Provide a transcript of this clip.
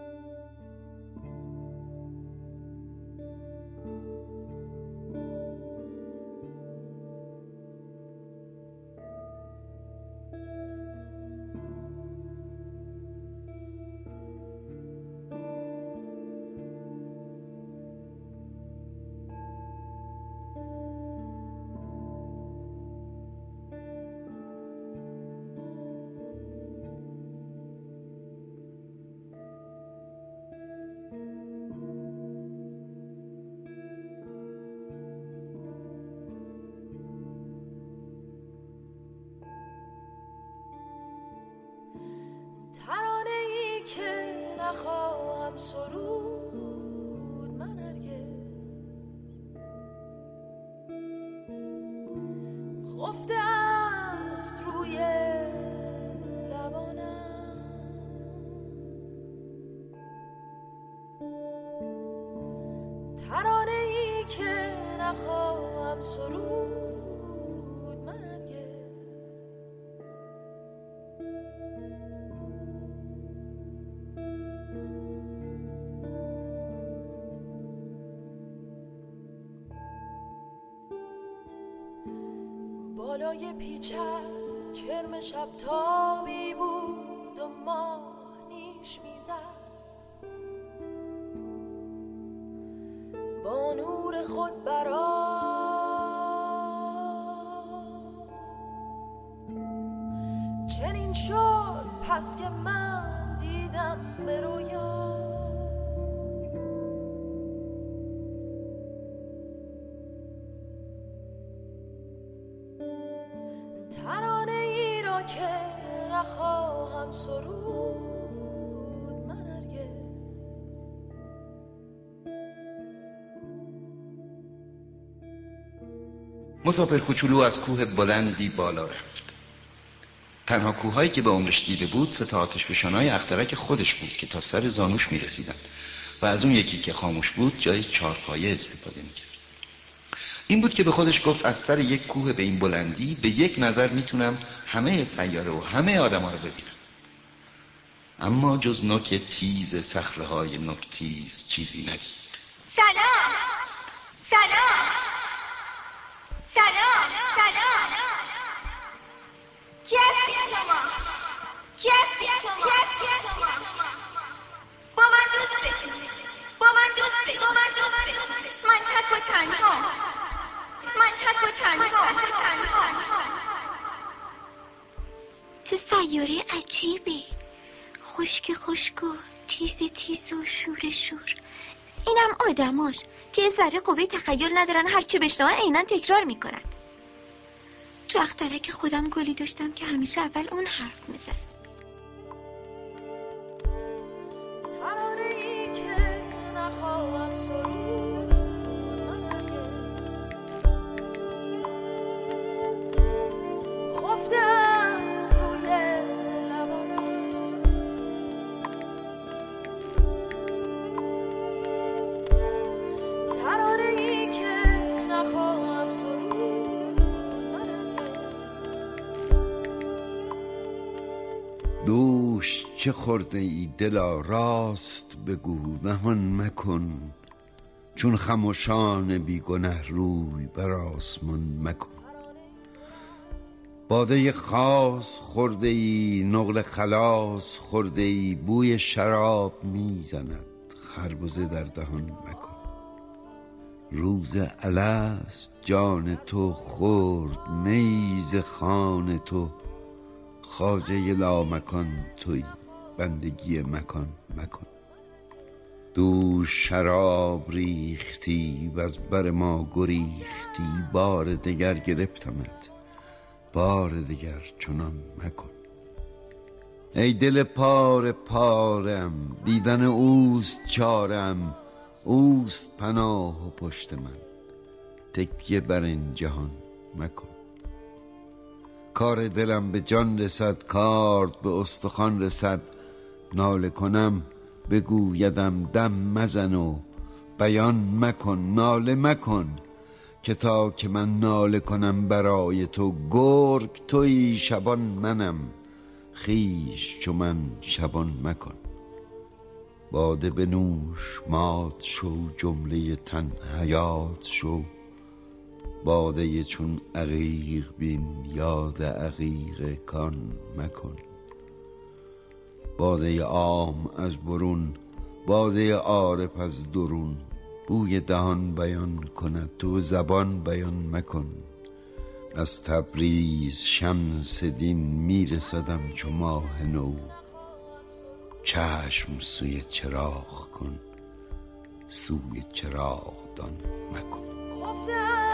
Música نخواهم سرود من هرگز. خفته است روی که نخواهم سرود پیچر کرم شب تابی بود و ماه نیش می‌زد. با نور خود برا چنین شد پس که من دیدم به رویا. نخواهم سرود من هرگز. مسافر کوچولو از کوه بلندی بالا رفت. تنها کوههایی که به عمرش دیده بود ستا آتش فشانهای اخترک خودش بود که تا سر زانوش می‌رسیدن و از اون یکی که خاموش بود جای چارپایه استفاده می‌کرد. این بود که به خودش گفت از سر یک کوه به این بلندی به یک نظر می‌تونم همه سیاره و همه آدم ها رو ببینم. اما جز نوک تیز سخره های نکتیز چیزی ندید. سلام! سلام! سلام! سلام! کی شما؟ کی شما؟ شما؟ با من دوست بشید با من دوست بشید با من دوست بشید من تک و تنها. من تک و تنها. چه سیاره عجیبی. خشک خشک و تیز تیز و شور شور. اینم آدماش که ذره قوه تخیل ندارن هرچی بشنوان عینا تکرار می‌کنن. تو اخترک خودم گلی داشتم که همیشه اول اون حرف می‌زد. چه خورده ای دلا؟ راست بگو نهان مکن. چون خموشان بیگنه روی بر آسمان مکن. باده خاص خورده ای نقل خلاص خورده ای بوی شراب می‌زند خربزه در دهان مکن. روز الست جان تو خورد میز خان تو خاجه لامکان توی بندگی مکان مکن. دو شراب ریختی و از بر ما گریختی بار دگر گرفتمت بار دگر چنان مکن. ای دل پار پارم دیدن اوست چارم اوست پناه و پشت من. تکیه بر این جهان مکن. کار دلم به جان رسد کارد به استخوان رسد. ناله کنم بگویدم دم مزن و بیان مکن ناله مکن که تا که من ناله کنم برای تو گرگ توی شبان منم خیش چو من شبان مکن. باده بنوش مات شو جمله تن حیات شو. باده چون عقیق بین یاد عقیق کان مکن. باده عام از برون باده عارف از درون. بوی دهان بیان کند تو زبان بیان مکن. از تبریز شمس دین میرسدم چو ماه نو. چشم سوی چراغ کن سوی چراغ دان مکن.